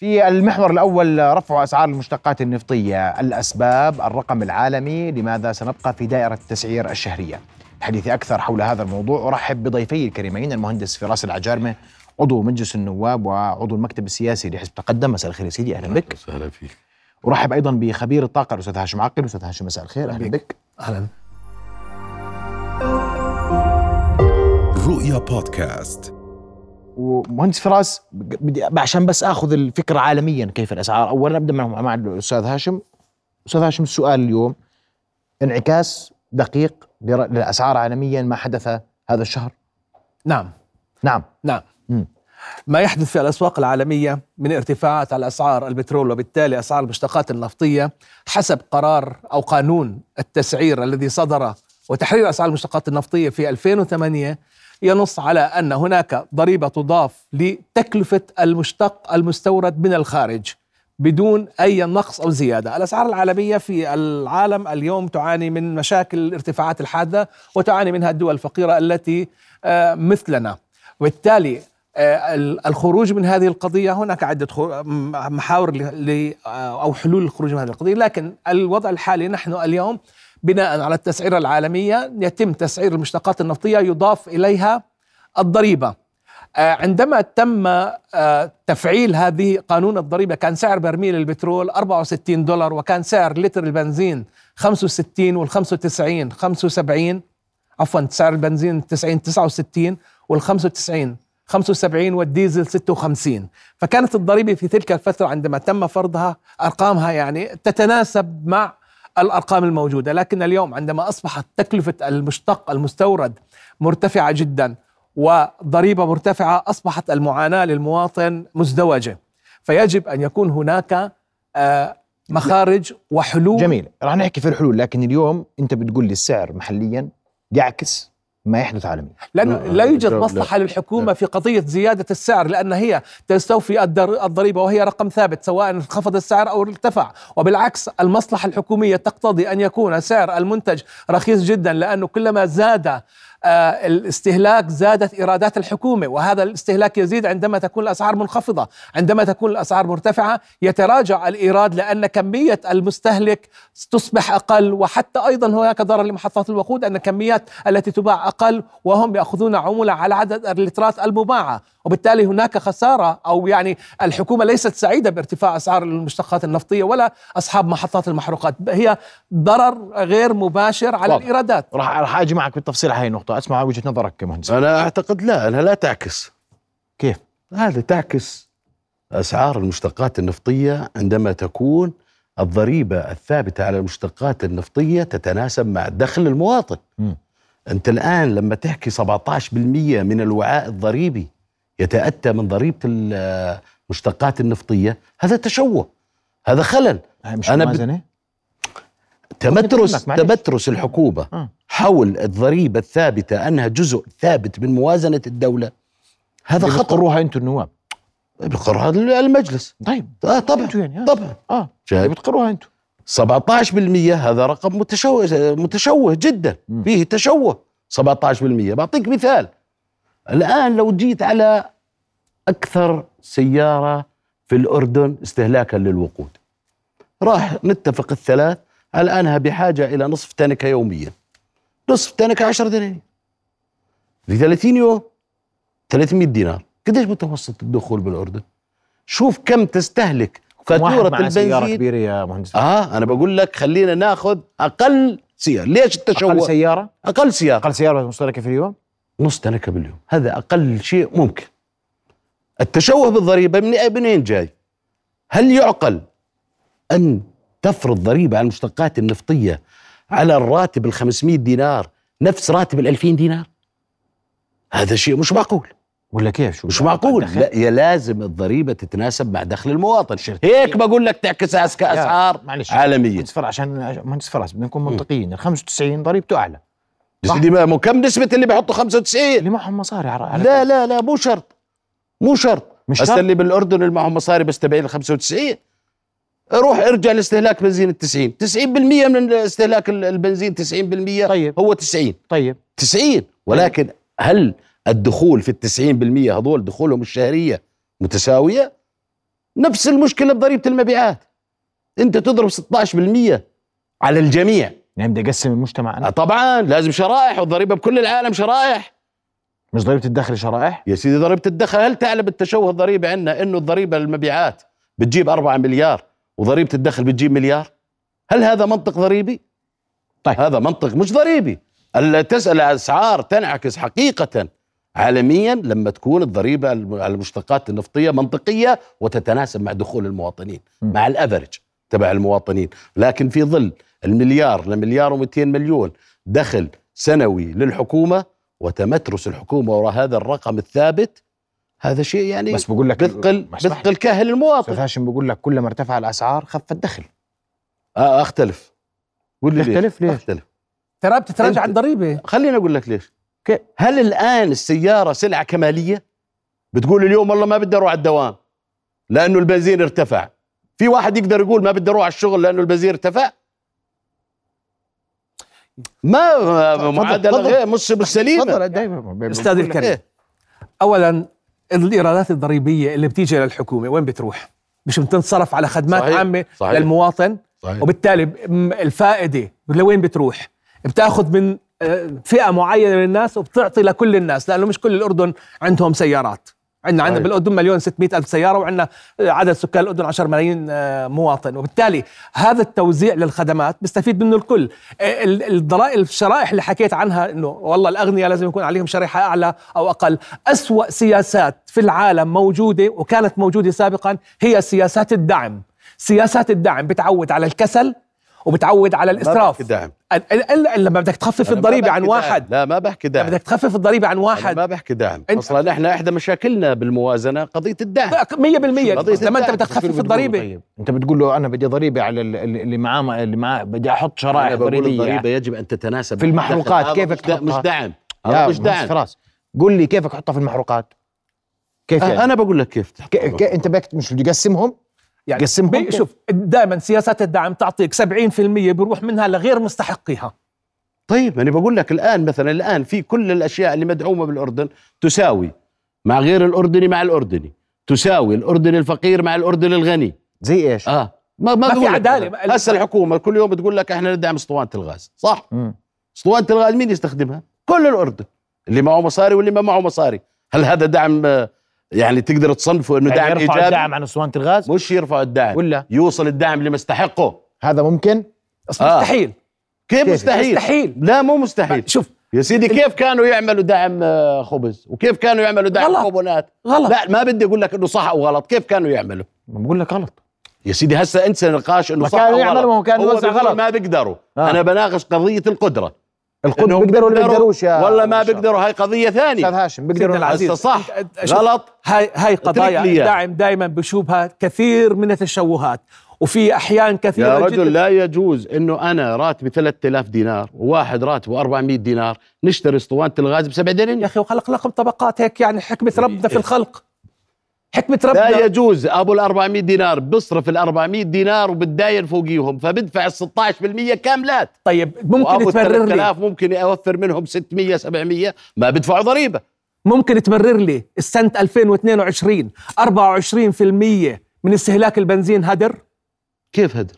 في المحور الأول رفع أسعار المشتقات النفطية الأسباب الرقم العالمي لماذا سنبقى في دائرة التسعير الشهرية؟ الحديث أكثر حول هذا الموضوع. أرحب بضيفي الكريمين المهندس فراس العجارمة عضو مجلس النواب وعضو المكتب السياسي لحزب تقدم. مساء الخير يا سيدي أهلا بك. أهلا فيك أرحب أيضا بخبير الطاقة الأستاذ هاشم عقل أستاذ هاشم مساء الخير أهلا بك. أهلا. رؤيا بودكاست. ومهندس فراس بدي عشان بس آخذ الفكرة عالميا كيف الأسعار. اولا نبدا مع, الأستاذ هاشم. أستاذ هاشم السؤال اليوم انعكاس دقيق للأسعار عالميا ما حدث هذا الشهر؟ نعم. نعم. نعم. مم. ما يحدث في الأسواق العالمية من ارتفاعات على اسعار البترول وبالتالي أسعار المشتقات النفطية حسب قرار أو قانون التسعير الذي صدر وتحرير أسعار المشتقات النفطية في 2008 ينص على أن هناك ضريبة تضاف لتكلفة المشتق المستورد من الخارج بدون أي نقص أو زيادة، الأسعار العالمية في العالم اليوم تعاني من مشاكل الارتفاعات الحادة وتعاني منها الدول الفقيرة التي آه، مثلنا، وبالتالي آه، ال- الخروج من هذه القضية هناك عدة محاور آه، أو حلول للخروج من هذه القضية. لكن الوضع الحالي نحن اليوم بناء على التسعيرة العالمية يتم تسعير المشتقات النفطية يضاف إليها الضريبة. آه، عندما تم آه، تفعيل هذه قانون الضريبة كان سعر برميل البترول 64 دولار وكان سعر لتر البنزين 65 وال 95 75 عفوا سعر البنزين 90 69 وال 95 75 والديزل 56 فكانت الضريبة في تلك الفترة عندما تم فرضها أرقامها يعني تتناسب مع الأرقام الموجودة لكن اليوم عندما أصبحت تكلفة المشتق المستورد مرتفعة جدا وضريبة مرتفعة أصبحت المعاناة للمواطن مزدوجة. فيجب أن يكون هناك آه، مخارج وحلول. جميل. راح نحكي في الحلول لكن اليوم أنت بتقول لي السعر محليا يعكس ما يحدث عالميا لأنه لا، لا يوجد لا، مصلحة لا. للحكومة في قضية زيادة السعر لأن هي تستوفي الدر- الضريبة وهي رقم ثابت سواء انخفض السعر أو ارتفع. وبالعكس المصلحة الحكومية تقتضي أن يكون سعر المنتج رخيص جدا لأنه كلما زاد الاستهلاك زادت إيرادات الحكومة وهذا الاستهلاك يزيد عندما تكون الأسعار منخفضة، عندما تكون الأسعار مرتفعة يتراجع الإيراد لأن كمية المستهلك تصبح أقل وحتى أيضا هناك ضرر لمحطات الوقود أن الكميات التي تباع أقل وهم يأخذون عمولة على عدد اللترات المباعة، وبالتالي هناك خسارة أو يعني الحكومة ليست سعيدة بارتفاع أسعار المشتقات النفطية ولا أصحاب محطات المحروقات، هي ضرر غير مباشر على واضح. الإيرادات. راح راح أجي معك بالتفصيل على هاي أسمع وجهة نظرك مهندس أنا أعتقد لا أنها لا تعكس. كيف؟ هذا تعكس أسعار المشتقات النفطية عندما تكون الضريبة الثابتة على المشتقات النفطية تتناسب مع دخل المواطن. مم. أنت الآن لما تحكي 17% من الوعاء الضريبي يتأتى من ضريبة المشتقات النفطية هذا تشوه هذا خلل. مش أنا موازنه تمترس بفهمك، معلش. تمترس الحكومة. آه. حول الضريبة الثابتة أنها جزء ثابت من موازنة الدولة هذا خطر بتقروها أنتم النواب. بقر هذا المجلس. طيب. آه طبعا يعني آه. طبعا. آه. بتقروها أنتم 17% هذا رقم متشوه متشوه جدا. مم. فيه تشوه. 17% بعطيك مثال. الآن لو جيت على أكثر سيارة في الأردن استهلاكا للوقود. راح نتفق الثلاث. على انها بحاجه إلى نصف تنكة يوميا. نصف تنكه 10 دنانير. في 30 يوم 300 دينار. قديش متوسط الدخول بالأردن؟ شوف كم تستهلك فاتورة سيارة البنزين. كبيرة يا مهندس. آه أنا بقول لك خلينا ناخذ أقل سيارة. ليش التشوه؟ أقل سيارة؟ أقل سيارة. أقل سيارة مشتركه في اليوم؟ نص تنكه باليوم هذا أقل شيء ممكن. التشوه بالضريبة من منين جاي؟ هل يعقل أن تفرض ضريبة على المشتقات النفطية على الراتب ال 500 دينار نفس راتب ال 2000 دينار. هذا شيء مش معقول. ولا كيف؟ شو مش معقول؟ لا يا لازم الضريبة تتناسب مع دخل المواطن. هيك بقول لك تعكس أسعار معلش عالمية. مهندس فراس عشان مهندس فراس بدنا نكون منطقيين. ال 95 ضريبته أعلى. يا. سيدي ما مو كم نسبة اللي بيحطوا 95 اللي معهم مصاري على لا لا لا مو شرط. مو شرط. مش شرط؟ اللي بالأردن اللي معهم مصاري بس تبعين ال 95 روح ارجع لاستهلاك بنزين ال 90 90% من استهلاك ال- البنزين 90% طيب. هو 90 طيب. 90 ولكن هل الدخول في ال 90% هذول دخولهم الشهرية متساوية؟ نفس المشكلة بضريبة المبيعات. انت تضرب 16% على الجميع. يعني بدي أقسم المجتمع أنا. طبعا لازم شرائح والضريبة بكل العالم شرائح. مش ضريبة الدخل شرائح؟ يا سيدي ضريبة الدخل. هل تعلم التشوه الضريبي عندنا إنه الضريبة المبيعات بتجيب 4 مليار؟ وضريبة الدخل بتجيب مليار هل هذا منطق ضريبي طيب. هذا منطق مش ضريبي ألا تسأل أسعار تنعكس حقيقة عالميا لما تكون الضريبة على المشتقات النفطية منطقية وتتناسب مع دخول المواطنين م. مع الافرج تبع المواطنين لكن في ظل المليار لمليار و200 مليون دخل سنوي للحكومة وتمترس الحكومة وراء هذا الرقم الثابت هذا شيء يعني بس بقول لك بثقل. بثقل كاهل المواطن. أستاذ هاشم بقول لك كلما ارتفع الأسعار خف الدخل. آه أختلف. قول لي تختلف ليش؟ أختلف. ترى بتتراجع أنت- الضريبه خليني أقول لك ليش. كيف؟ هل الآن السيارة سلعة كمالية؟ بتقول اليوم والله ما بدي أروح على الدوام لأنه البنزين ارتفع. في واحد يقدر يقول ما بدي أروح على الشغل لأنه البنزين ارتفع؟ ما معادلة. غير مش مش سليمه تفضل دائما أستاذ الكريم. إيه؟ اولا الإيرادات الضريبية اللي بتيجي للحكومه وين بتروح؟ مش بتنصرف على خدمات صحيح، عامة صحيح. للمواطن صحيح. وبالتالي الفائدة لوين بتروح؟ بتاخذ من آه، فئة معينة من الناس وبتعطي لكل الناس لأنه مش كل الأردن عندهم سيارات عندنا عندنا صحيح. بالأردن مليون 600 ألف سيارة وعندنا عدد سكان الأردن 10 ملايين آه، مواطن. وبالتالي هذا التوزيع للخدمات بيستفيد منه الكل. آه، ال- الضرائب الشرائح اللي حكيت عنها إنه والله الأغنياء لازم يكون عليهم شريحة أعلى أو أقل. أسوأ سياسات في العالم موجودة وكانت موجودة سابقا هي سياسات الدعم. سياسات الدعم بتعود على الكسل وبتعود على ما الإسراف. بحكي دعم ال- ال- ال- لما بدك تخفف الضريبة عن دعم. واحد. لا ما بحكي دعم بدك تخفف الضريبة عن واحد ما بحكي دعم أصلا إحنا إحدى مشاكلنا بالموازنة قضية الدعم 100% قضية بس لما أنت. بدك تخفف الضريبة؟ طيب؟ أنت بتقول له أنا بدي ضريبة على ال- ال- اللي معاه اللي معاه بدي أحط شرائح أنا بقول ضريبية. الضريبة يجب أن تتناسب. في المحروقات. كيف مش دع- مش تحطها؟ دعم مش بس دعم خلاص قول لي كيف احطها في المحروقات؟ كيف يعني؟ أنا بقول لك كيف ك... ك... أنت بدك مش بدي أقسمهم؟ يعني قسمهم؟ شوف دائما سياسات الدعم تعطيك 70% بيروح منها لغير مستحقيها طيب أنا بقول لك الآن مثلا الآن في كل الأشياء اللي مدعومة بالأردن تساوي مع غير الأردني مع الأردني تساوي الأردني الفقير مع الأردني الغني زي إيش؟ آه ما ما في بقول لك عدالة. مثلاً. هسه الحكومة كل يوم بتقول لك إحنا ندعم اسطوانة الغاز صح مم. اسطوانة الغاز مين يستخدمها كل الأردن اللي معه مصاري واللي ما معه مصاري هل هذا دعم آه، يعني تقدر تصنفه إنه يعني دعم يرفع إيجابي؟ الدعم عن اسطوانه الغاز مش يرفع الدعم. ولا؟ يوصل الدعم لمستحقه هذا ممكن؟ آه. مستحيل. كيف كيف؟ مستحيل؟ مستحيل. لا مو مستحيل. شوف يا سيدي كيف كانوا يعملوا دعم آه، خبز؟ وكيف كانوا يعملوا دعم غلط. كوبونات؟ غلط. لا ما بدي أقول لك إنه صح أو غلط. كيف كانوا يعملوا؟ بقول لك غلط. يا سيدي هسه أنسى نقاش إنه صح كانوا أو يعملوا، ما هو غلط كان هو يوزع غلط. ما بيقدروا. آه. أنا بناقش قضية القدرة. إنهم بيقدروا ولا بيقدروش يا ولا ما بيقدروا؟ هاي قضية أستاذ ثانية هاشم سيدنا بيقدروا العزيز. هسه صح غلط. هاي هاي قضايا. الدعم دائما بشوبها كثير من التشوهات وفي أحيان كثيرة يا جداً. رجل لا يجوز إنه أنا راتبي 3000 دينار وواحد راتبه 400 دينار نشتري أسطوانة الغاز بسبع يا دنانير أخي وخلق لكم طبقات هيك يعني حكمة ربنا في الخلق. حكمة لا ربنا. يجوز. أبو ال 400 دينار بيصرف ال 400 دينار وبتداين فوقيهم فبدفع ال 16% كاملات. طيب ممكن تبرر لي؟ 3000 ممكن اوفر منهم 600 700 ما بدفعوا ضريبة. ممكن تبرر لي؟ السنة 2022 24% من استهلاك البنزين هدر؟ كيف هذا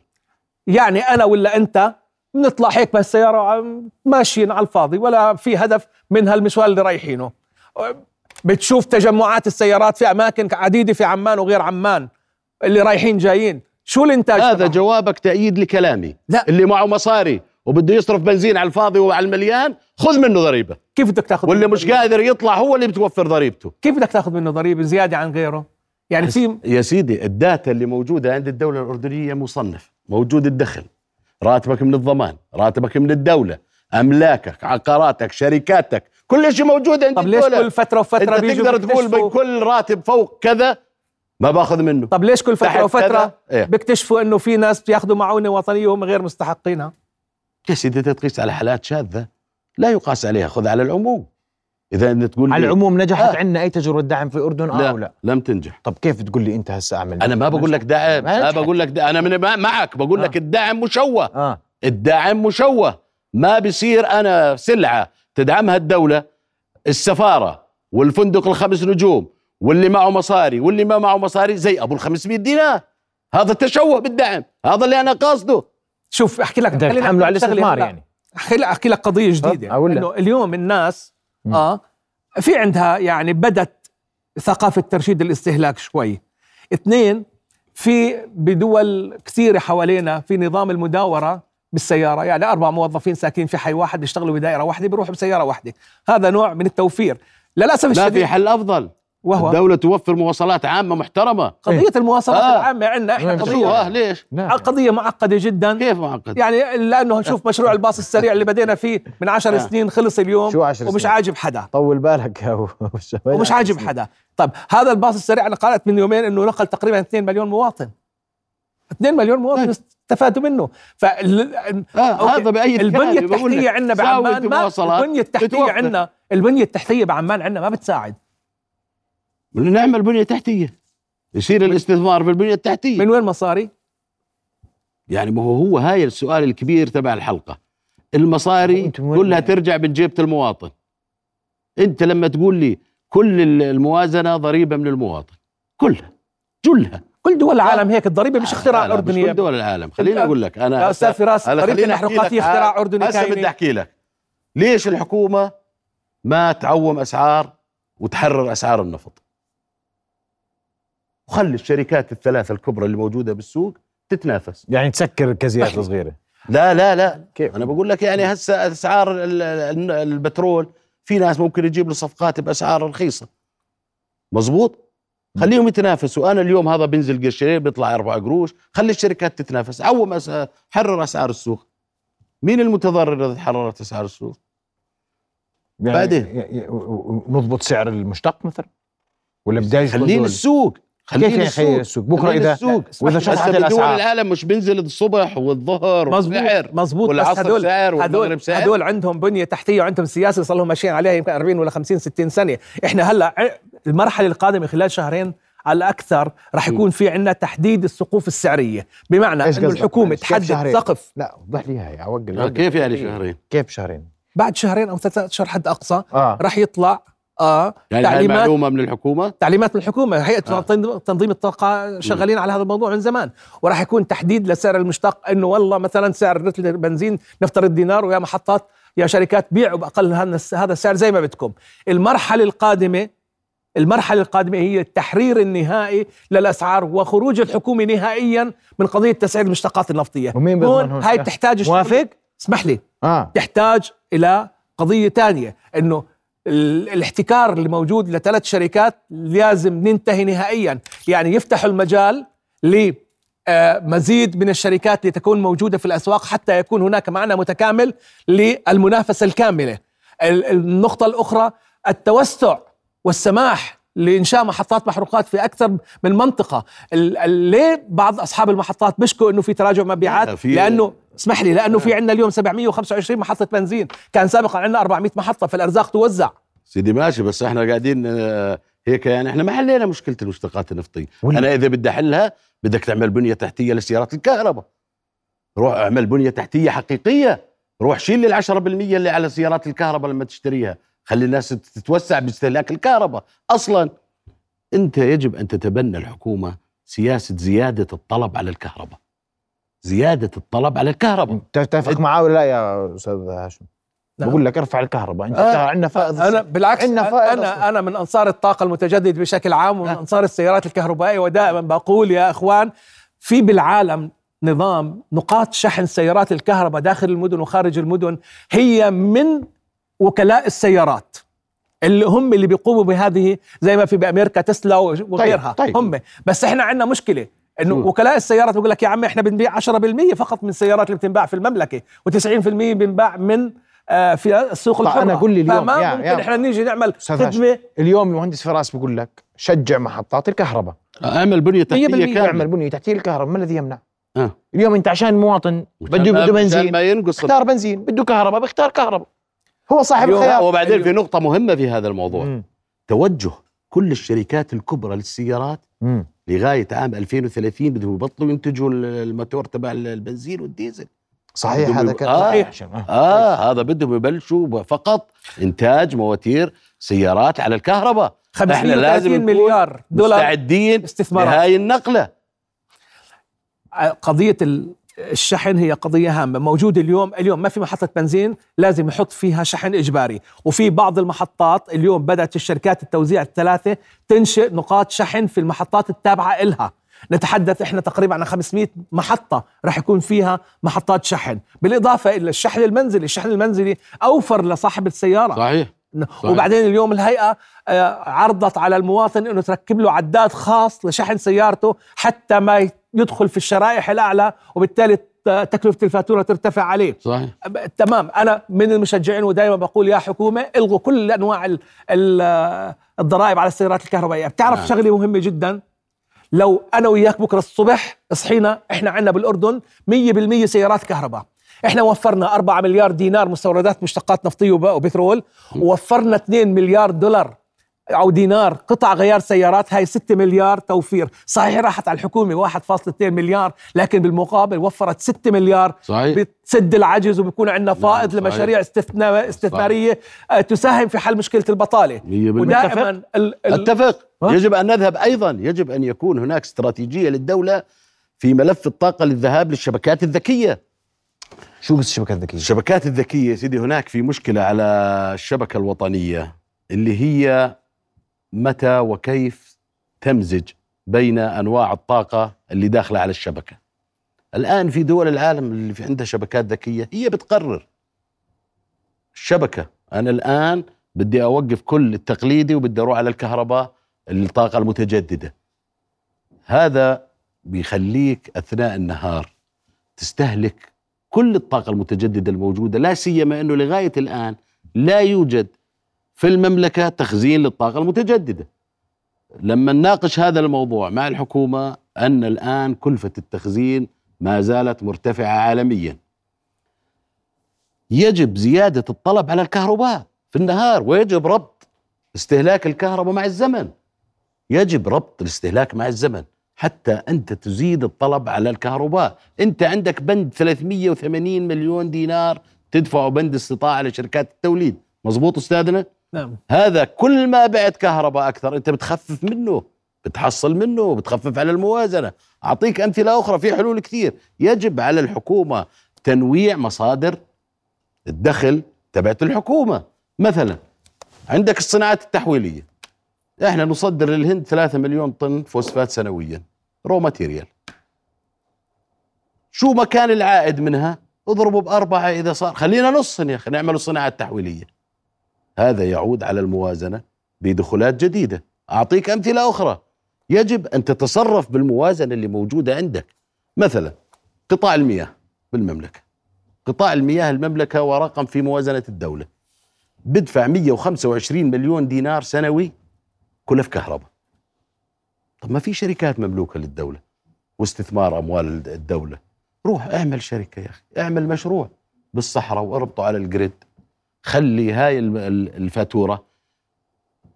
يعني أنا ولا أنت بنطلع هيك بالسياره عم- ماشيين على الفاضي ولا في هدف من هالمشوار اللي رايحينه. بتشوف تجمعات السيارات في أماكن عديدة في عمان وغير عمان اللي رايحين جايين شو الإنتاج هذا تبعهم؟ جوابك تأييد لكلامي لا. اللي معه مصاري وبده يصرف بنزين على الفاضي وعلى المليان خذ منه ضريبة كيف بدك تاخذ واللي مش ضريبة؟ قادر يطلع هو اللي بتوفر ضريبته كيف بدك تاخذ منه ضريبة زيادة عن غيره يعني في يا سيدي الداتا اللي موجودة عند الدولة الأردنية مصنف موجود الدخل راتبك من الضمان راتبك من الدولة أملاكك عقاراتك شركاتك كل شيء موجود عند طب ليش كل فترة وفترة أنت تقدر تقول بكل راتب فوق كذا ما باخذ منه. طب ليش كل فترة وفترة؟ إيه. بيكتشفوا إنه في ناس بياخذوا معونة وطنية وهم غير مستحقينها؟ يا سيدي تقيس على حالات شاذة. لا يقاس عليها خذ على العموم. إذا أنت تقول على العموم نجحت آه. عندنا أي تجربة دعم في الاردن آه لا, أو لا؟ لم تنجح. طب كيف تقول لي أنت هسه أعمل؟ أنا ما بقول لك دعم. ما. بقول لك دعم. أنا من معك. بقول آه. لك الدعم مشوه. آه. الدعم مشوه. ما بصير أنا سلعة. تدعمها الدولة السفارة والفندق الخمس نجوم واللي معه مصاري واللي ما معه مصاري زي أبو ال 500 دينار هذا التشوه بالدعم هذا اللي أنا قاصده شوف أحكي لك بدك على الاستثمار. يعني أحكي لك أحكي لك قضية جديدة أقول لك. إنه اليوم الناس مم. آه في عندها يعني بدت ثقافة ترشيد الاستهلاك شوي اثنين في بدول كثيرة حوالينا في نظام المداورة بالسيارة. يعني أربع موظفين ساكنين في حي واحد بيشتغلوا بدائرة واحدة بيروحوا بسيارة واحدة. هذا نوع من التوفير. للأسف لا في الشديد حل أفضل. وهو الدولة توفر مواصلات عامة محترمة. قضية المواصلات آه. العامة عندنا إحنا شو قضية. آه ليش؟ لا قضيه معقدة جدا. كيف معقد؟ يعني لأنه نشوف مشروع الباص السريع اللي بدينا فيه من عشر آه. سنين خلص اليوم شو عشر ومش سنين؟ عاجب حدا. طول بالك يا. ومش عاجب حدا. طب هذا الباص السريع أنا قرأت من يومين إنه نقل تقريبا 2 مليون مواطن. 2 مليون مواطن طيب. استفادوا منه. فال... آه هذا بأي البنية التحتية عندنا بعمان ما البنية التحتية. عندنا البنية التحتية بعمان عندنا ما بتساعد. نعمل بنية تحتية؟ يصير الاستثمار في البنية التحتية. من وين مصاري؟ يعني ما هو هو هاي السؤال الكبير تبع الحلقة. المصاري كلها ترجع من جيبة المواطن. أنت لما تقول لي كل الموازنة ضريبة من المواطن. كلها. جلها. كل دول العالم هيك الضريبة مش اختراع لا، لا، مش اردني كل دول العالم. خليني. أقول لك أنا يا أستاذ فراس ضريبه الانحراقات هي. اختراع أردني هسه بدي أحكي لك. ليش الحكومة ما تعوم أسعار وتحرر أسعار النفط؟ وخلي الشركات الثلاثة الكبرى اللي موجودة بالسوق تتنافس. يعني تسكر كزيات صغيرة. لا لا لا. كيف؟ أنا بقول لك يعني هسه أسعار ال- ال- البترول في ناس ممكن يجيب له صفقات بأسعار رخيصة. مزبوط خليهم يتنافسوا. أنا اليوم هذا بينزل قرشين بيطلع أربع قروش خلي الشركات تتنافس. عوم. حرر أسعار السوق. مين المتضرر إذا تحررت أسعار السوق؟ يعني بعدين. نضبط سعر المشتق مثلا؟ ولا بداية خلينا السوق كيف خلينا السوق بكرة اذا السوق وإذا بدول الاسعار العالم مش بينزل الصبح والظهر مزبوط والسعر مزبوط بس والعصر هدول سعر هدول سعر هدول عندهم بنية تحتية وعندهم سياسة صار لهم ماشيين عليها يمكن 40 ولا 50 60 سنه إحنا هلأ المرحلة القادمة خلال شهرين على الأكثر رح يكون في عندنا تحديد السقوف السعرية. بمعنى إنه؟ الحكومة تحدد؟ سقف. لا وضح لي اياها أوقف. آه، كيف يعني شهرين؟ كيف شهرين؟ بعد شهرين أو ثلاثة أشهر حد أقصى آه. رح يطلع آه يعني هاي تعليمات معلومة من الحكومة؟ تعليمات من الحكومة. هيئة آه. تنظيم- الطاقة شغالين على هذا الموضوع من زمان. وراح يكون تحديد لسعر المشتق إنه والله مثلا سعر لتر البنزين نفترض دينار ويا محطات يا شركات بيعوا باقل هذا هذا السعر زي ما بدكم. المرحلة القادمة المرحلة القادمة هي التحرير النهائي للأسعار وخروج الحكومة نهائيا من قضية تسعير المشتقات النفطية ومين هون؟ هاي تحتاج موافق؟ اسمح لي آه تحتاج إلى قضية ثانية إنه ال- الاحتكار اللي موجود لثلاث شركات لازم ننتهي نهائيا يعني يفتحوا المجال ل آه، مزيد من الشركات لتكون موجودة في الأسواق حتى يكون هناك معنى متكامل للمنافسة الكاملة. ال- النقطة الأخرى التوسع والسماح لإنشاء محطات محروقات في أكثر من منطقة، ليه بعض أصحاب المحطات بيشكوا إنه في تراجع مبيعات؟ لأنه اسمح لي لأنه في عندنا اليوم 725 محطة بنزين، كان سابقا عندنا 400 محطة فالأرزاق توزع. سيدي ماشي بس إحنا قاعدين آه، هيك يعني إحنا ما حلينا مشكلة المشتقات النفطية. ولا- أنا إذا بدي أحلها بدك تعمل بنية تحتية لسيارات الكهرباء. روح اعمل بنية تحتية حقيقية. روح شيل ال 10% اللي على سيارات الكهرباء لما تشتريها. خلي الناس تتوسع باستهلاك الكهرباء أصلا أنت يجب أن تتبنى الحكومة سياسة زيادة الطلب على الكهرباء زيادة الطلب على الكهرباء تتفق معاه ولا لا يا أستاذ هاشم؟ نعم. بقول لك ارفع الكهرباء أنت آه، عندنا فائض أنا بالعكس عندنا فائض أنا أصلاً. أنا من أنصار الطاقة المتجدد بشكل عام ومن آه. أنصار السيارات الكهربائية ودائما بقول يا إخوان في بالعالم نظام نقاط شحن سيارات الكهرباء داخل المدن وخارج المدن هي من وكلاء السيارات اللي هم اللي بيقوموا بهذه زي ما في بأمريكا تسلا وغيرها. طيب. هم. بس إحنا عندنا مشكلة إنه؟ وكلاء السيارات بيقول لك يا عمي إحنا بنبيع 10% فقط من السيارات اللي بتنباع في المملكة و90% بنباع من آه في السوق طيب الحره أنا قل لي اليوم. فما يا- ممكن يا إحنا نيجي نعمل خدمة. اليوم المهندس فراس بيقول لك شجع محطات الكهرباء. اعمل بنية تحتية 100% اعمل كامله بنية تحتية الكهرباء. ما الذي يمنع؟ آه. اليوم أنت عشان مواطن بده بده بنزين. ما ينقص اختار بنزين. بده كهرباء بيختار كهرباء. هو صاحب الخيار وبعدين في نقطة مهمة في هذا الموضوع مم. توجه كل الشركات الكبرى للسيارات مم. لغاية عام 2030 بدهم يبطلوا ينتجوا ال- الموتور تبع ال- البنزين والديزل صحيح هذا يب- كلام آه. صحيح آه. آه هذا بدهم يبلشوا فقط إنتاج مواتير سيارات على الكهرباء إحنا لازم 530 نكون مليار دولار مستعدين استثمارات. لهاي النقلة قضية ال- الشحن هي قضية هامة. موجودة اليوم اليوم ما في محطة بنزين لازم يحط فيها شحن إجباري. وفي بعض المحطات اليوم بدأت الشركات التوزيع الثلاثة تنشئ نقاط شحن في المحطات التابعة إلها. نتحدث إحنا تقريبا عن 500 محطة راح يكون فيها محطات شحن. بالإضافة إلى الشحن المنزلي الشحن المنزلي أوفر لصاحب السيارة. صحيح. وبعدين اليوم الهيئة آه، عرضت على المواطن إنه تركب له عداد خاص لشحن سيارته حتى ما يدخل في الشرائح الأعلى وبالتالي ت- تكلفة الفاتورة ترتفع عليه. صحيح. تمام. أنا من المشجعين ودائما بقول يا حكومة إلغوا كل أنواع ال- ال- آه، الضرائب على السيارات الكهربائية. بتعرف نعم. شغلة مهمة جدا؟ لو أنا وياك بكرة الصبح صحينا إحنا عندنا بالأردن 100% سيارات كهرباء. إحنا وفرنا 4 مليار دينار مستوردات مشتقات نفطية وب- وبترول ووفرنا 2 مليار دولار أو دينار قطع غيار سيارات. هاي 6 مليار توفير. صحيح راحت على الحكومة 1.2 مليار لكن بالمقابل وفرت 6 مليار صحيح. بتسد العجز وبيكون عندنا فائض صحيح. لمشاريع استثنا- استثمارية آه، تساهم في حل مشكلة البطالة. 100% ودائما ال- ال- اتفق. ها؟ يجب أن نذهب أيضا. يجب أن يكون هناك استراتيجية للدولة في ملف الطاقة للذهاب للشبكات الذكية. شو الشبكات الذكية؟ الشبكات الذكية يا سيدي هناك في مشكلة على الشبكة الوطنية اللي هي متى وكيف تمزج بين أنواع الطاقة اللي داخلة على الشبكة. الآن في دول العالم اللي في عندها شبكات ذكية هي بتقرر الشبكة. أنا الآن بدي أوقف كل التقليدي وبدي أروح على الكهرباء الطاقة المتجددة. هذا بيخليك أثناء النهار تستهلك كل الطاقة المتجددة الموجودة لا سيما إنه لغاية الآن لا يوجد في المملكة تخزين للطاقة المتجددة. لما نناقش هذا الموضوع مع الحكومة أن الآن كلفة التخزين ما زالت مرتفعة عالميا. يجب زيادة الطلب على الكهرباء في النهار ويجب ربط استهلاك الكهرباء مع الزمن. يجب ربط الاستهلاك مع الزمن. حتى أنت تزيد الطلب على الكهرباء. أنت عندك بند 380 مليون دينار تدفعه بند استطاعة لشركات التوليد. مزبوط أستاذنا؟ نعم. هذا كل ما بعت كهرباء أكثر. أنت بتخفف منه بتحصل منه بتخفف على الموازنة. أعطيك أمثلة أخرى في حلول كثير. يجب على الحكومة تنويع مصادر الدخل تبعت الحكومة. مثلا عندك الصناعات التحويلية. إحنا نصدر للهند 3 مليون طن فوسفات سنويا raw material شو مكان العائد منها؟ اضربوا بأربعة إذا صار. خلينا نص يا أخي نعمل صناعات تحويلية هذا يعود على الموازنة بدخولات جديدة. أعطيك أمثلة أخرى. يجب أن تتصرف بالموازنة اللي موجودة عندك. مثلا قطاع المياه بالمملكة. قطاع المياه المملكة ورقم في موازنة الدولة. بدفع 125 مليون دينار سنوي كلف كهرباء. طب ما في شركات مملوكة للدولة واستثمار أموال الدولة. روح اعمل شركة يا أخي اعمل مشروع بالصحراء واربطه على الجريد. خلي هاي الم- ال- الفاتورة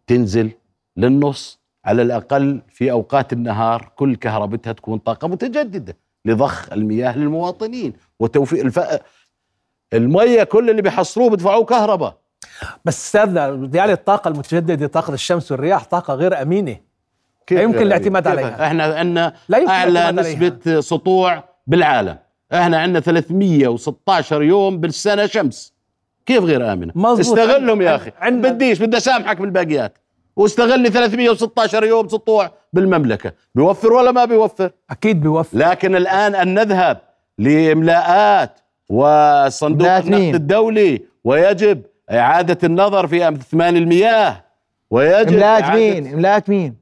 تنزل للنص على الأقل في أوقات النهار كل كهربتها تكون طاقة متجددة لضخ المياه للمواطنين وتوفير الف... المية كل اللي بيحصلوه بدفعوه كهرباء. بس استاذنا بديالي الطاقة المتجددة طاقة الشمس والرياح طاقة غير أمينة. كيف لا يمكن الاعتماد كيف؟ عليها. إحنا عندنا لا يمكن اعلى الاعتماد عليها. نسبة سطوع بالعالم. إحنا عندنا 316 يوم بالسنة شمس. كيف غير آمنة؟ مظبوط. استغلهم يا أخي. عند- بديش بدي أسامحك بالباقيات. واستغل لي 316 يوم سطوع بالمملكة. بيوفر ولا ما بيوفر؟ أكيد بيوفر. لكن الآن أن نذهب لإملاءات وصندوق؟ النقد الدولي ويجب إعادة النظر في أثمان المياه. ويجب إعادة- مين؟ املاءات مين؟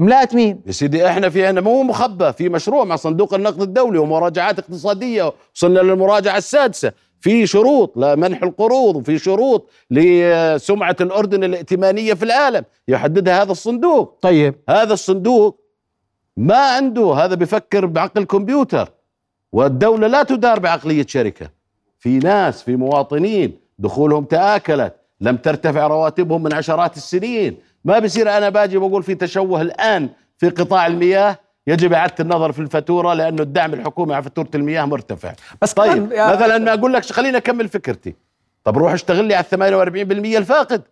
املاءات مين؟ يا سيدي إحنا في عندنا مو مخبى في مشروع مع صندوق النقد الدولي ومراجعات اقتصادية وصلنا للمراجعة السادسة. في شروط لمنح القروض وفي شروط لسمعة الأردن الائتمانية في العالم. يحددها هذا الصندوق. طيب. هذا الصندوق ما عنده هذا بفكر بعقل كمبيوتر. والدولة لا تدار بعقلية شركة. في ناس في مواطنين دخولهم تآكلت لم ترتفع رواتبهم من عشرات السنين. ما بصير أنا باجي بقول في تشوه الآن في قطاع المياه يجب إعادة النظر في الفاتورة لأنه الدعم الحكومي على فاتورة المياه مرتفع. بس طيب مثلا ما أقول لك خليني أكمل فكرتي. طب روح اشتغل لي على 48% الفاقد.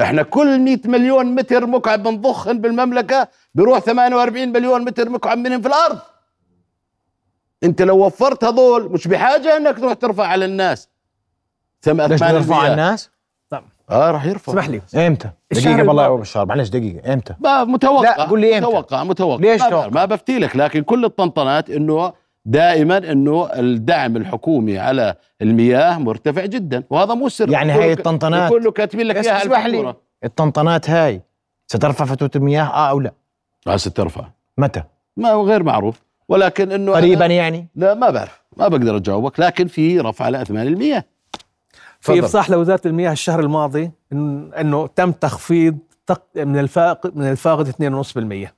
إحنا كل 100 مليون متر مكعب بنضخن بالمملكة بيروح 48 مليون متر مكعب منهم في الأرض. أنت لو وفرت هذول مش بحاجة إنك تروح ترفع على الناس. ثم ليش نرفع على. الناس؟ آه راح يرفع اسمح لي إمتى؟ الشهر دقيقة بالله يا بشار معلش دقيقة إمتى؟ ما متوقع لا، قول لي إمتى؟ متوقع متوقع ليش ما, توقع؟ ما بفتي لك لكن كل الطنطنات إنه دائما إنه الدعم الحكومي على المياه مرتفع جدا وهذا مو سر يعني هاي الطنطنات- يكون له كاتبين لك إياها اسمح. لي الطنطنات هاي سترفع فاتورة المياه آه أو لا؟ راسه ترفع متى؟ ما هو غير معروف ولكن إنه قريبا يعني؟ لا ما بعرف ما بقدر أجاوبك لكن في رفع على اثمان المياه في. افصاح لوزاره المياه الشهر الماضي إنه تم تخفيض تق- من الفاقد من الفاقد 2.5%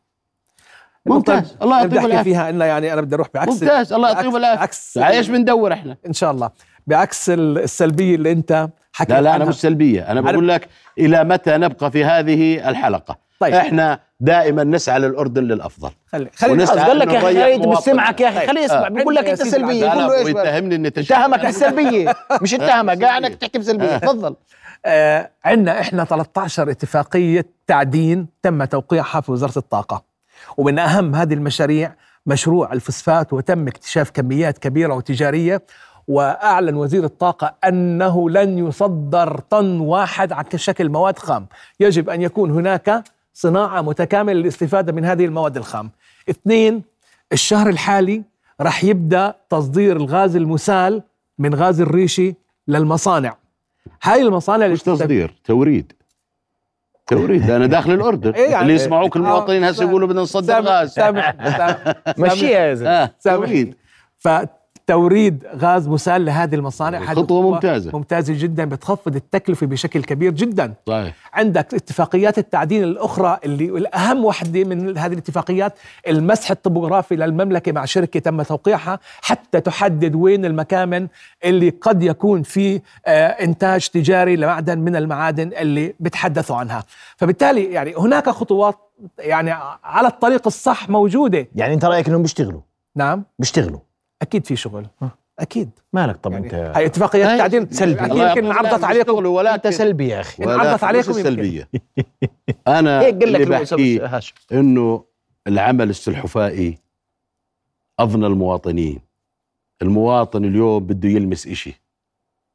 ممتاز. الله أحكي العافية. فيها إنه يعني أنا بدي أروح بعكس ممتاز. الله يعطيهم بعكس- العافية. بعكس إيش بندور إحنا؟ إن شاء الله. بعكس ال- السلبية اللي أنت حكيت لا لا أنا عنها. مش سلبية. أنا بقول لك إلى متى نبقى في هذه الحلقة. طيب. إحنا دائما نسعى للأردن للأفضل خلي ونسعى قال لك يا أخي خالد. بسمعك يا أخي. خليه يسمع آه. بيقول لك انت سلبيه لا قول له إيش بقى؟ ويتهمني اني اتهمك بالسلبية مش اتهمك قاعد انك تحكي بسلبية تفضل آه عندنا إحنا 13 اتفاقية تعدين تم توقيعها في وزارة الطاقة ومن أهم هذه المشاريع مشروع الفوسفات وتم اكتشاف كميات كبيرة وتجارية وأعلن وزير الطاقة أنه لن يصدر طن واحد على شكل مواد خام يجب أن يكون هناك صناعة متكاملة للاستفادة من هذه المواد الخام. اثنين الشهر الحالي راح يبدأ تصدير الغاز المسال من غاز الريشي للمصانع. هاي المصانع اللي مش تصدير توريد. توريد أنا داخل الاردن إيه يعني؟ اللي يسمعوك آه، المواطنين هسه يقولوا بدنا نصدر غاز. سامح سامح- مشيها يا زلمة. آه سامح. توريد غاز مسال لهذه المصانع. خطوة ممتازة. ممتازة جدا بتخفض التكلفة بشكل كبير جدا. صحيح. عندك اتفاقيات التعدين الأخرى اللي الأهم وحدة من هذه الاتفاقيات المسح الطبوغرافي للمملكة مع شركة تم توقيعها حتى تحدد وين المكامن اللي قد يكون فيه آه، إنتاج تجاري لمعدن من المعادن اللي بتحدثوا عنها. فبالتالي يعني هناك خطوات يعني على الطريق الصح موجودة. يعني أنت رأيك إنهم بيشتغلوا؟ نعم. بيشتغلوا. أكيد في شغل. أكيد. مالك طب يعني أنت؟ هاي اتفاقيات هاي تعدين سلبي. يمكن انعرضت عليكم. ولكن انت سلبي يا أخي. انعرضت عليكم. السلبيه أنا هيك قال لك اللي هاشم إنه العمل السلحفائي اضنى المواطنين. المواطن اليوم بده يلمس إشي.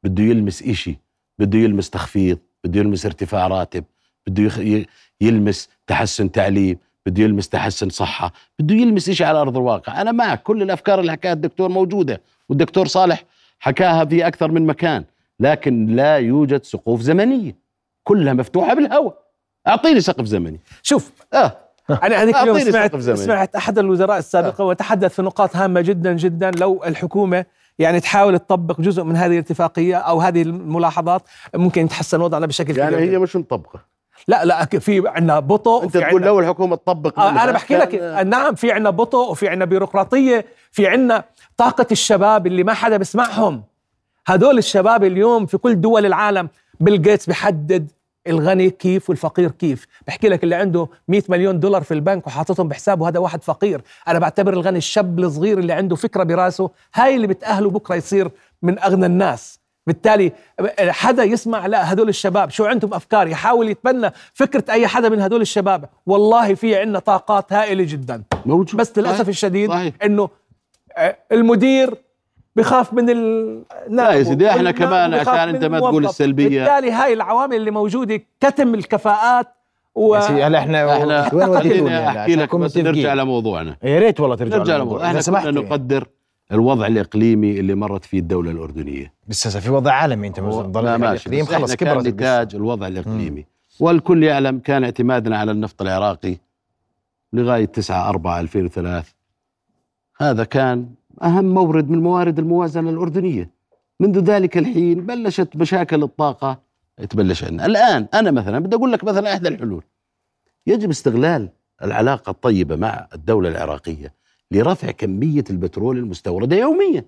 بده يلمس إشي. بده يلمس تخفيض. بده يلمس ارتفاع راتب. بده يلمس تحسن تعليم. بده يلمس تحسن صحة بده يلمس إشي على أرض الواقع. أنا معك كل الأفكار اللي حكاها الدكتور موجودة والدكتور صالح حكاها في أكثر من مكان لكن لا يوجد سقوف زمنية كلها مفتوحة بالهواء. أعطيني سقف زمني. شوف آه. أنا هذيك اليوم سمعت. سمعت أحد الوزراء السابقة وتحدث في نقاط هامة جدا جدا لو الحكومة يعني تحاول تطبق جزء من هذه الاتفاقية أو هذه الملاحظات ممكن يتحسن وضعنا بشكل يعني كبير. هي مش مطبقة. لا لا في عندنا بطء أنت تقول لو الحكومة تطبق آه أنا بحكي لك نعم في عندنا بطء وفي عندنا بيروقراطية في عندنا طاقة الشباب اللي ما حدا بيسمعهم. هدول الشباب اليوم في كل دول العالم بيل جيتس بيحدد الغني كيف والفقير كيف. بحكي لك اللي عنده 100 مليون دولار في البنك وحاططهم بحسابه هذا واحد فقير. أنا بعتبر الغني الشاب الصغير اللي عنده فكرة براسه هاي اللي بتأهله بكرة يصير من أغنى الناس. بالتالي حدا يسمع لا هدول الشباب شو عندهم أفكار يحاول يتبنى فكرة أي حدا من هدول الشباب والله في عندنا طاقات هائلة جدا موجود بس للأسف صحيح. الشديد صحيح. إنه آه، المدير بخاف من ال لا يا سيدي، إحنا والنائب كمان عشان أنت ما تقول. السلبية. بالتالي هاي العوامل اللي موجودة كتم الكفاءات و هلا إحنا إحنا وين هلا أحكي لك بس نرجع. لموضوعنا يا ريت والله ترجع نرجع للموضوع لموضوع إذا إحنا سمحت كنا نقدر الوضع الإقليمي اللي مرت فيه الدولة الأردنية. لسه في وضع عالمي أنت ضل الإقليم. خلص كبرت. نتاج الوضع الإقليمي. والكل يعلم كان اعتمادنا على النفط العراقي لغاية 9 4 2003 هذا كان أهم مورد من موارد الموازنة الأردنية. منذ ذلك الحين بلشت مشاكل الطاقة تبلش عندنا. الآن أنا مثلا بدي أقول لك مثلا إحدى الحلول. يجب استغلال العلاقة الطيبة مع الدولة العراقية. لرفع كمية البترول المستوردة يوميا.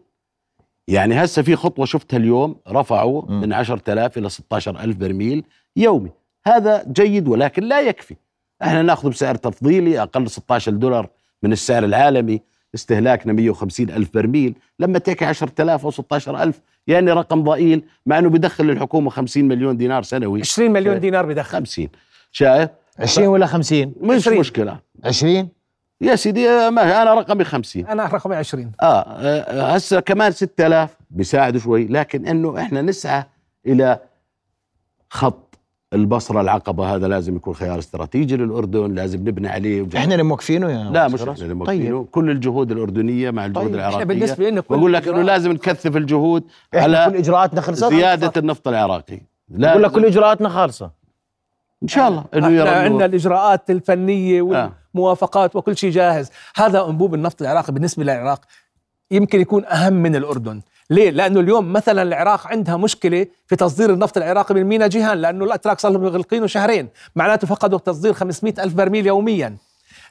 يعني هسه في خطوة شفتها اليوم رفعوا مم. من 10000 إلى 16000 برميل يومي. هذا جيد ولكن لا يكفي. إحنا نأخذ بسعر تفضيلي أقل 16 دولار من السعر العالمي استهلاكنا 150 ألف برميل. لما تحكي 10000 أو 16000 يعني رقم ضئيل مع أنه بدخل للحكومة 50 مليون دينار سنوي. 20 مليون دينار بدخل 50 شايف؟ 20 ولا 50 مش 20. مشكلة. 20 يا سيدي آه، ما أنا رقمي 50 أنا رقمي 20 آه, آه هسه كمان 6000 بيساعدوا شوي لكن إنه إحنا نسعى إلى خط البصرة العقبة هذا لازم يكون خيار استراتيجي للأردن لازم نبني عليه. وجه- إحنا اللي موقفينه يا لا مش؟ إحنا اللي طيب. موقفينه. كل الجهود الأردنية مع الجهود طيب، العراقية. إحنا بالنسبة لنا كل بقول لك إنه الإجراءات- لازم نكثف الجهود إحنا كل على إجراءاتنا خلصت؟ زيادة النفط العراقي. بقول لك كل إجراءاتنا خالصة. إن شاء الله إنه إحنا يرى عندنا. الإجراءات الفنية آه. والموافقات وكل شيء جاهز. هذا أنبوب النفط العراقي بالنسبة للعراق يمكن يكون أهم من الأردن. ليه؟ لأنه اليوم مثلا العراق عندها مشكلة في تصدير النفط العراقي من ميناء جيهان لأنه الأتراك صار لهم مغلقينه شهرين. معناته فقدوا تصدير 500 ألف برميل يوميا.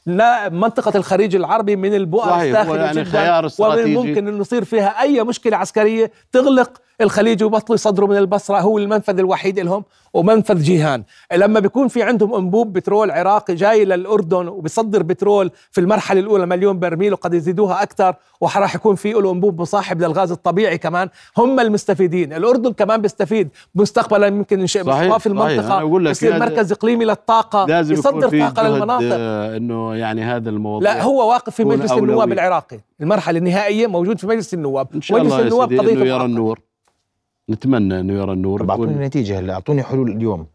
لا منطقة الخليج العربي من البؤر الساخنة يعني خيار ومن استراتيجي. الممكن انه يصير فيها أي مشكلة عسكرية تغلق الخليج ويبطلوا يصدروا من البصرة هو المنفذ الوحيد لهم. ومنفذ جيهان. لما بيكون في عندهم أنبوب بترول عراقي جاي للأردن وبيصدر بترول في المرحلة الأولى مليون برميل وقد يزيدوها أكثر وراح يكون في له أنبوب مصاحب للغاز الطبيعي كمان هم المستفيدين. الأردن كمان بيستفيد مستقبلا يمكن ينشئ مصفى في المنطقة. يصير مركز إقليمي للطاقة لازم يصدر طاقة للمناطق. آه، إنه يعني هذا الموضوع لا هو واقف في مجلس النواب. العراقي. المرحلة النهائية موجود في مجلس النواب. إن شاء مجلس الله النواب إنه يرى. النور. نتمنى أنه يرى النور طب أعطوني ون- نتيجة هلا أعطوني حلول اليوم.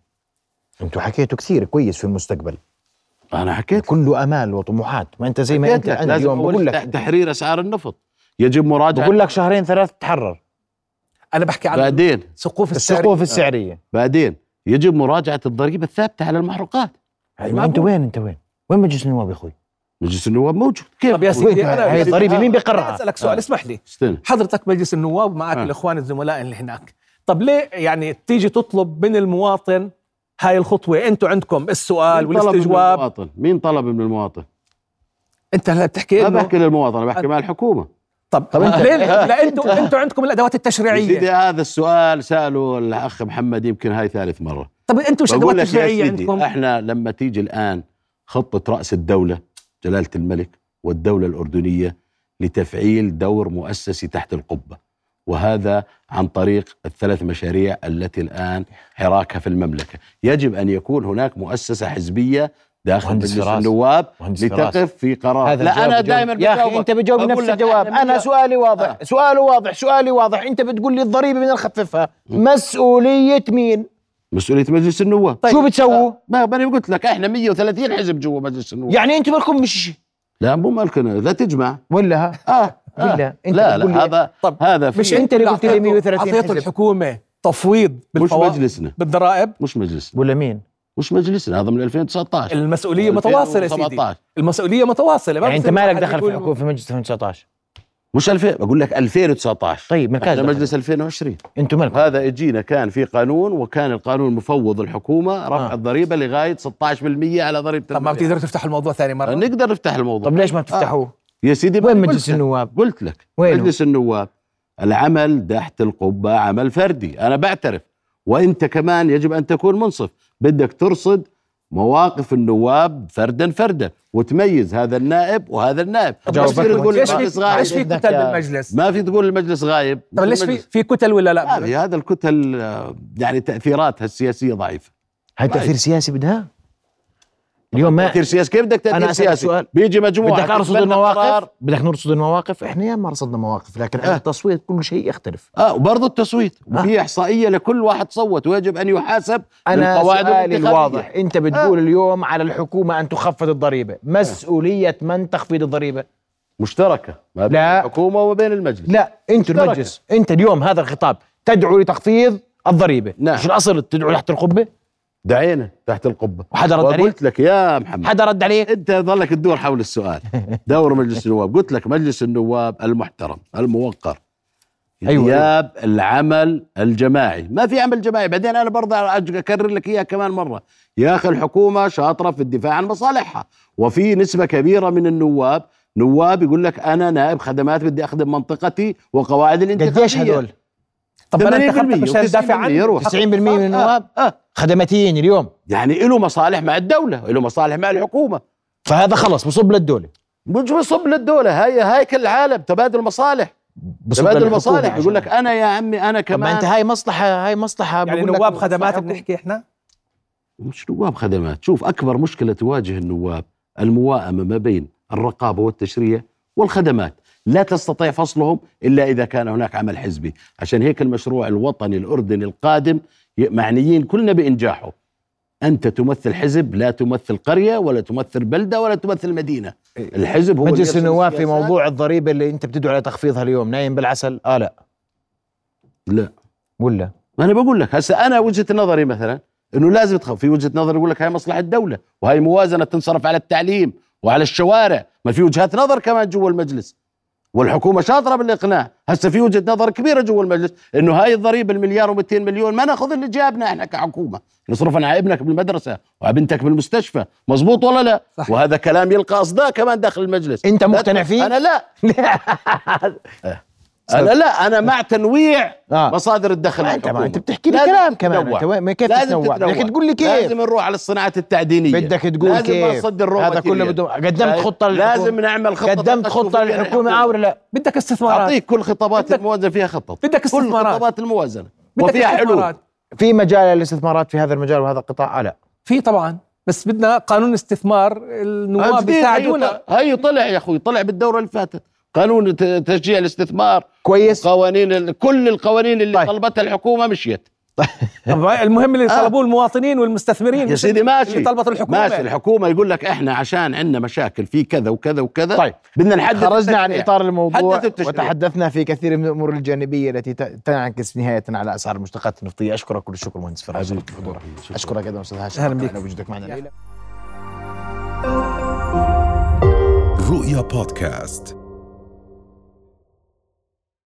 أنتم حكيتوا كثير كويس في المستقبل. أنا حكيت. كله أمال وطموحات. ما أنت زي ما أنت لك لازم اليوم بقول لك تح- تحرير أسعار النفط. يجب مراجعة. بقول لك شهرين ثلاث تحرر. أنا بحكي عن بعدين. سقوف السعر السقوف السعرية. بعدين. يجب مراجعة الضريبة الثابتة على المحروقات. ما انت وين أنت وين؟ وين مجلس النواب يا أخوي؟ مجلس النواب موجود. كيف؟ طب يا سيدي أنا هاي الضريبه مين بيقررها؟ أسألك سؤال آه. اسمح لي. استنى. حضرتك مجلس النواب ومعك آه. الإخوان الزملاء اللي هناك. طب ليه يعني تيجي تطلب من المواطن هاي الخطوة؟ أنتم عندكم السؤال مين طلب من والاستجواب. المواطن؟ مين طلب من المواطن؟ أنت هلا بتحكي ما بحكي للمواطن أنا بحكي مع الحكومة. طب طب أنت- ليه؟ لا أنتم أنتم عندكم الأدوات يا سيدي التشريعيه هذا السؤال سأله الأخ محمد يمكن هاي ثالث مرة. طب أنتم شو التشريعية سيدي عندكم؟ إحنا لما تيجي الآن خطة رأس الدولة جلالة الملك والدولة الأردنية لتفعيل دور مؤسسي تحت القبة. وهذا عن طريق الثلاث مشاريع التي الآن حراكها في المملكة. يجب أن يكون هناك مؤسسة حزبية داخل مجلس. النواب. لتقف في قرار. هذا لا أنا بجاوب. دائما يا أخي أنت بتجاوب بقول نفس الجواب. أنا سؤالي واضح. آه. سؤالي واضح سؤالي واضح. أنت بتقول لي الضريبة بدنا نخففها مسؤولية مين؟ مسؤولية مجلس النواب. شو بتسووا؟ ما أنا قلت لك إحنا 130 حزب جوا مجلس النواب. يعني أنتم لكم مش لا مو مالكنا. لا تجمع. ولا؟ ها آه, آه. ولا أنت لا لا هذا طب هذا في مش أنت اللي قلت لي أعطيته- 130 اعطيته حزب. الحكومة تفويض مش مجلسنا بالضرائب؟ مش مجلسنا. ولا مين؟ مش مجلسنا. هذا من 2019 المسؤولية متواصلة سيدي. 2017. المسؤولية متواصلة. ما يعني أنت مالك دخل في الحكومة في مجلس 2019 مش 2000 بقول لك 2019 طيب من كاز مجلس 2020 أنتم مالكم هذا اجينا كان في قانون وكان القانون مفوض الحكومة رفع آه. الضريبة لغاية 16% على ضريبة طب ما. بتقدروا تفتحوا الموضوع ثاني مرة؟ نقدر نفتح الموضوع. طب ليش ما بتفتحوه؟ يا سيدي وين مجلس. النواب؟ قلت لك. وينه؟ مجلس النواب. العمل تحت القبة عمل فردي. أنا بعترف. وأنت كمان يجب أن تكون منصف. بدك ترصد مواقف النواب فردا فردا وتميز هذا النائب وهذا النائب. ليش تقول ليش المجلس في غايب؟ ليش في كتل بالمجلس؟ ما في تقول المجلس غايب؟ طب ليش في في كتل ولا لا؟ في هذا الكتل آه، يعني تأثيراتها السياسية ضعيفة. هاي تأثير سياسي بدها؟ اليوم ما تأثير سياسي كيف بدك تأثير سياسي سؤال. بيجي مجموعة بدك أرصد المواقف. بدك نرصد المواقف إحنا ياما رصدنا مواقف لكن آه. التصويت كل شيء يختلف آه وبرضه التصويت آه. وفي إحصائية لكل واحد صوت ويجب أن يحاسب أنا سؤالي. الواضح أنت بتقول اليوم على الحكومة أن تخفض الضريبة مسؤولية من تخفيض الضريبة مشتركة ما بين لا. الحكومة وما بين المجلس لا أنت مشتركة. المجلس أنت اليوم هذا الخطاب تدعو لتخفيض الضريبة نعم. مش الأصل تدعو تحت دعينا تحت القبة. وحدا رد عليك؟ وقلت لك يا محمد حدا رد عليك؟ أنت ظلك تدور حول السؤال. دور مجلس النواب. قلت لك مجلس النواب المحترم الموقر. أيوة. غياب العمل الجماعي. ما في عمل جماعي. بعدين أنا برضه أكرر لك إياها كمان مرة. يا أخي الحكومة شاطرة في الدفاع عن مصالحها. وفي نسبة كبيرة من النواب نواب يقول لك أنا نائب خدمات بدي أخدم منطقتي وقواعد الانتخابيه قديش هدول؟ طب ما أنا 80% انتخبتك مشان تدافع و90% عني يروح. 90% من النواب؟ آه. آه. خدماتيين اليوم. يعني له مصالح مع الدولة له مصالح مع الحكومة. فهذا خلص بصب للدولة. مش بصب للدولة هاي هيكل العالم تبادل مصالح بصب تبادل للحكومة. مصالح عشان- يقول لك أنا يا عمي أنا طب ما كمان. انت هاي مصلحة هاي مصلحة يعني نواب خدمات بنحكي إحنا؟ مش نواب خدمات. شوف أكبر مشكلة تواجه النواب المواءمة ما بين الرقابة والتشريع والخدمات. لا تستطيع فصلهم إلا إذا كان هناك عمل حزبي. عشان هيك المشروع الوطني الأردني القادم معنيين كلنا بإنجاحه. أنت تمثل حزب لا تمثل قرية ولا تمثل بلدة ولا تمثل مدينة. الحزب هو مجلس النواب في. موضوع الضريبة اللي أنت بتدعو على تخفيضها اليوم نايم بالعسل؟ آه لا. لا. ولا؟ ما أنا بقول لك هسه أنا وجهة نظري مثلا إنه لازم تخف في وجهة نظر يقول لك هاي مصلحة الدولة وهي موازنة تنصرف على التعليم وعلى الشوارع. ما في وجهات نظر كمان جوا المجلس. والحكومة شاطرة بالإقناع. هسه في وجهة نظر كبيرة جوا المجلس إنه هاي الضريبة المليار و200 مليون ما ناخذ اللي جابنا إحنا كحكومة. نصرفها على ابنك بالمدرسة وعلى بنتك بالمستشفى. مزبوط ولا لا؟ صح. وهذا كلام يلقى أصداء كمان داخل المجلس. أنت مقتنع فيه؟ أنا لا. أنا لا أنا مع تنويع آه. مصادر الدخل ما انت ما. أنت بتحكي لي لازم كلام كمان. أنت ما كيف لازم تتنوع. بدك تقول لي كيف؟ لازم نروح على الصناعات التعدينية. بدك تقول لازم كيف؟ ما نصدر رو هذا كله. بده قدمت خطة. لازم نعمل خطة قدمت خطة للحكومة ولا لا. بدك استثمارات. أعطيك كل خطابات بدك- الموازنة. فيها خطط. بدك كل استثمارات. خطابات الموازنة. وفيها حلول. استثمارات. في مجال للاستثمارات في هذا المجال وهذا القطاع؟ آه لا. في طبعا. بس بدنا قانون استثمار النواب بيساعدونا هي طلع يا أخوي. طلع بالدورة اللي فاتت. قانون ت- تشجيع الاستثمار. كويس. قوانين ال- كل القوانين اللي طيب. طلبتها الحكومة مشيت. طب المهم اللي آه. طلبوه المواطنين والمستثمرين. يا سيدي ماشي. اللي طلبته الحكومة. ماشي. الحكومة يقول لك إحنا عشان عندنا مشاكل في كذا وكذا وكذا طيب. بدنا نحدد خرجنا عن. إطار الموضوع. وتحدثنا في كثير من الأمور الجانبية التي ت- تنعكس نهاية على أسعار المشتقات النفطية. أشكرك كل الشكر مهندس فراس. أشكرك أيضا أستاذ هاشم. أهلاً بك. على وجودك معنا. الليلة رؤيا بودكاست.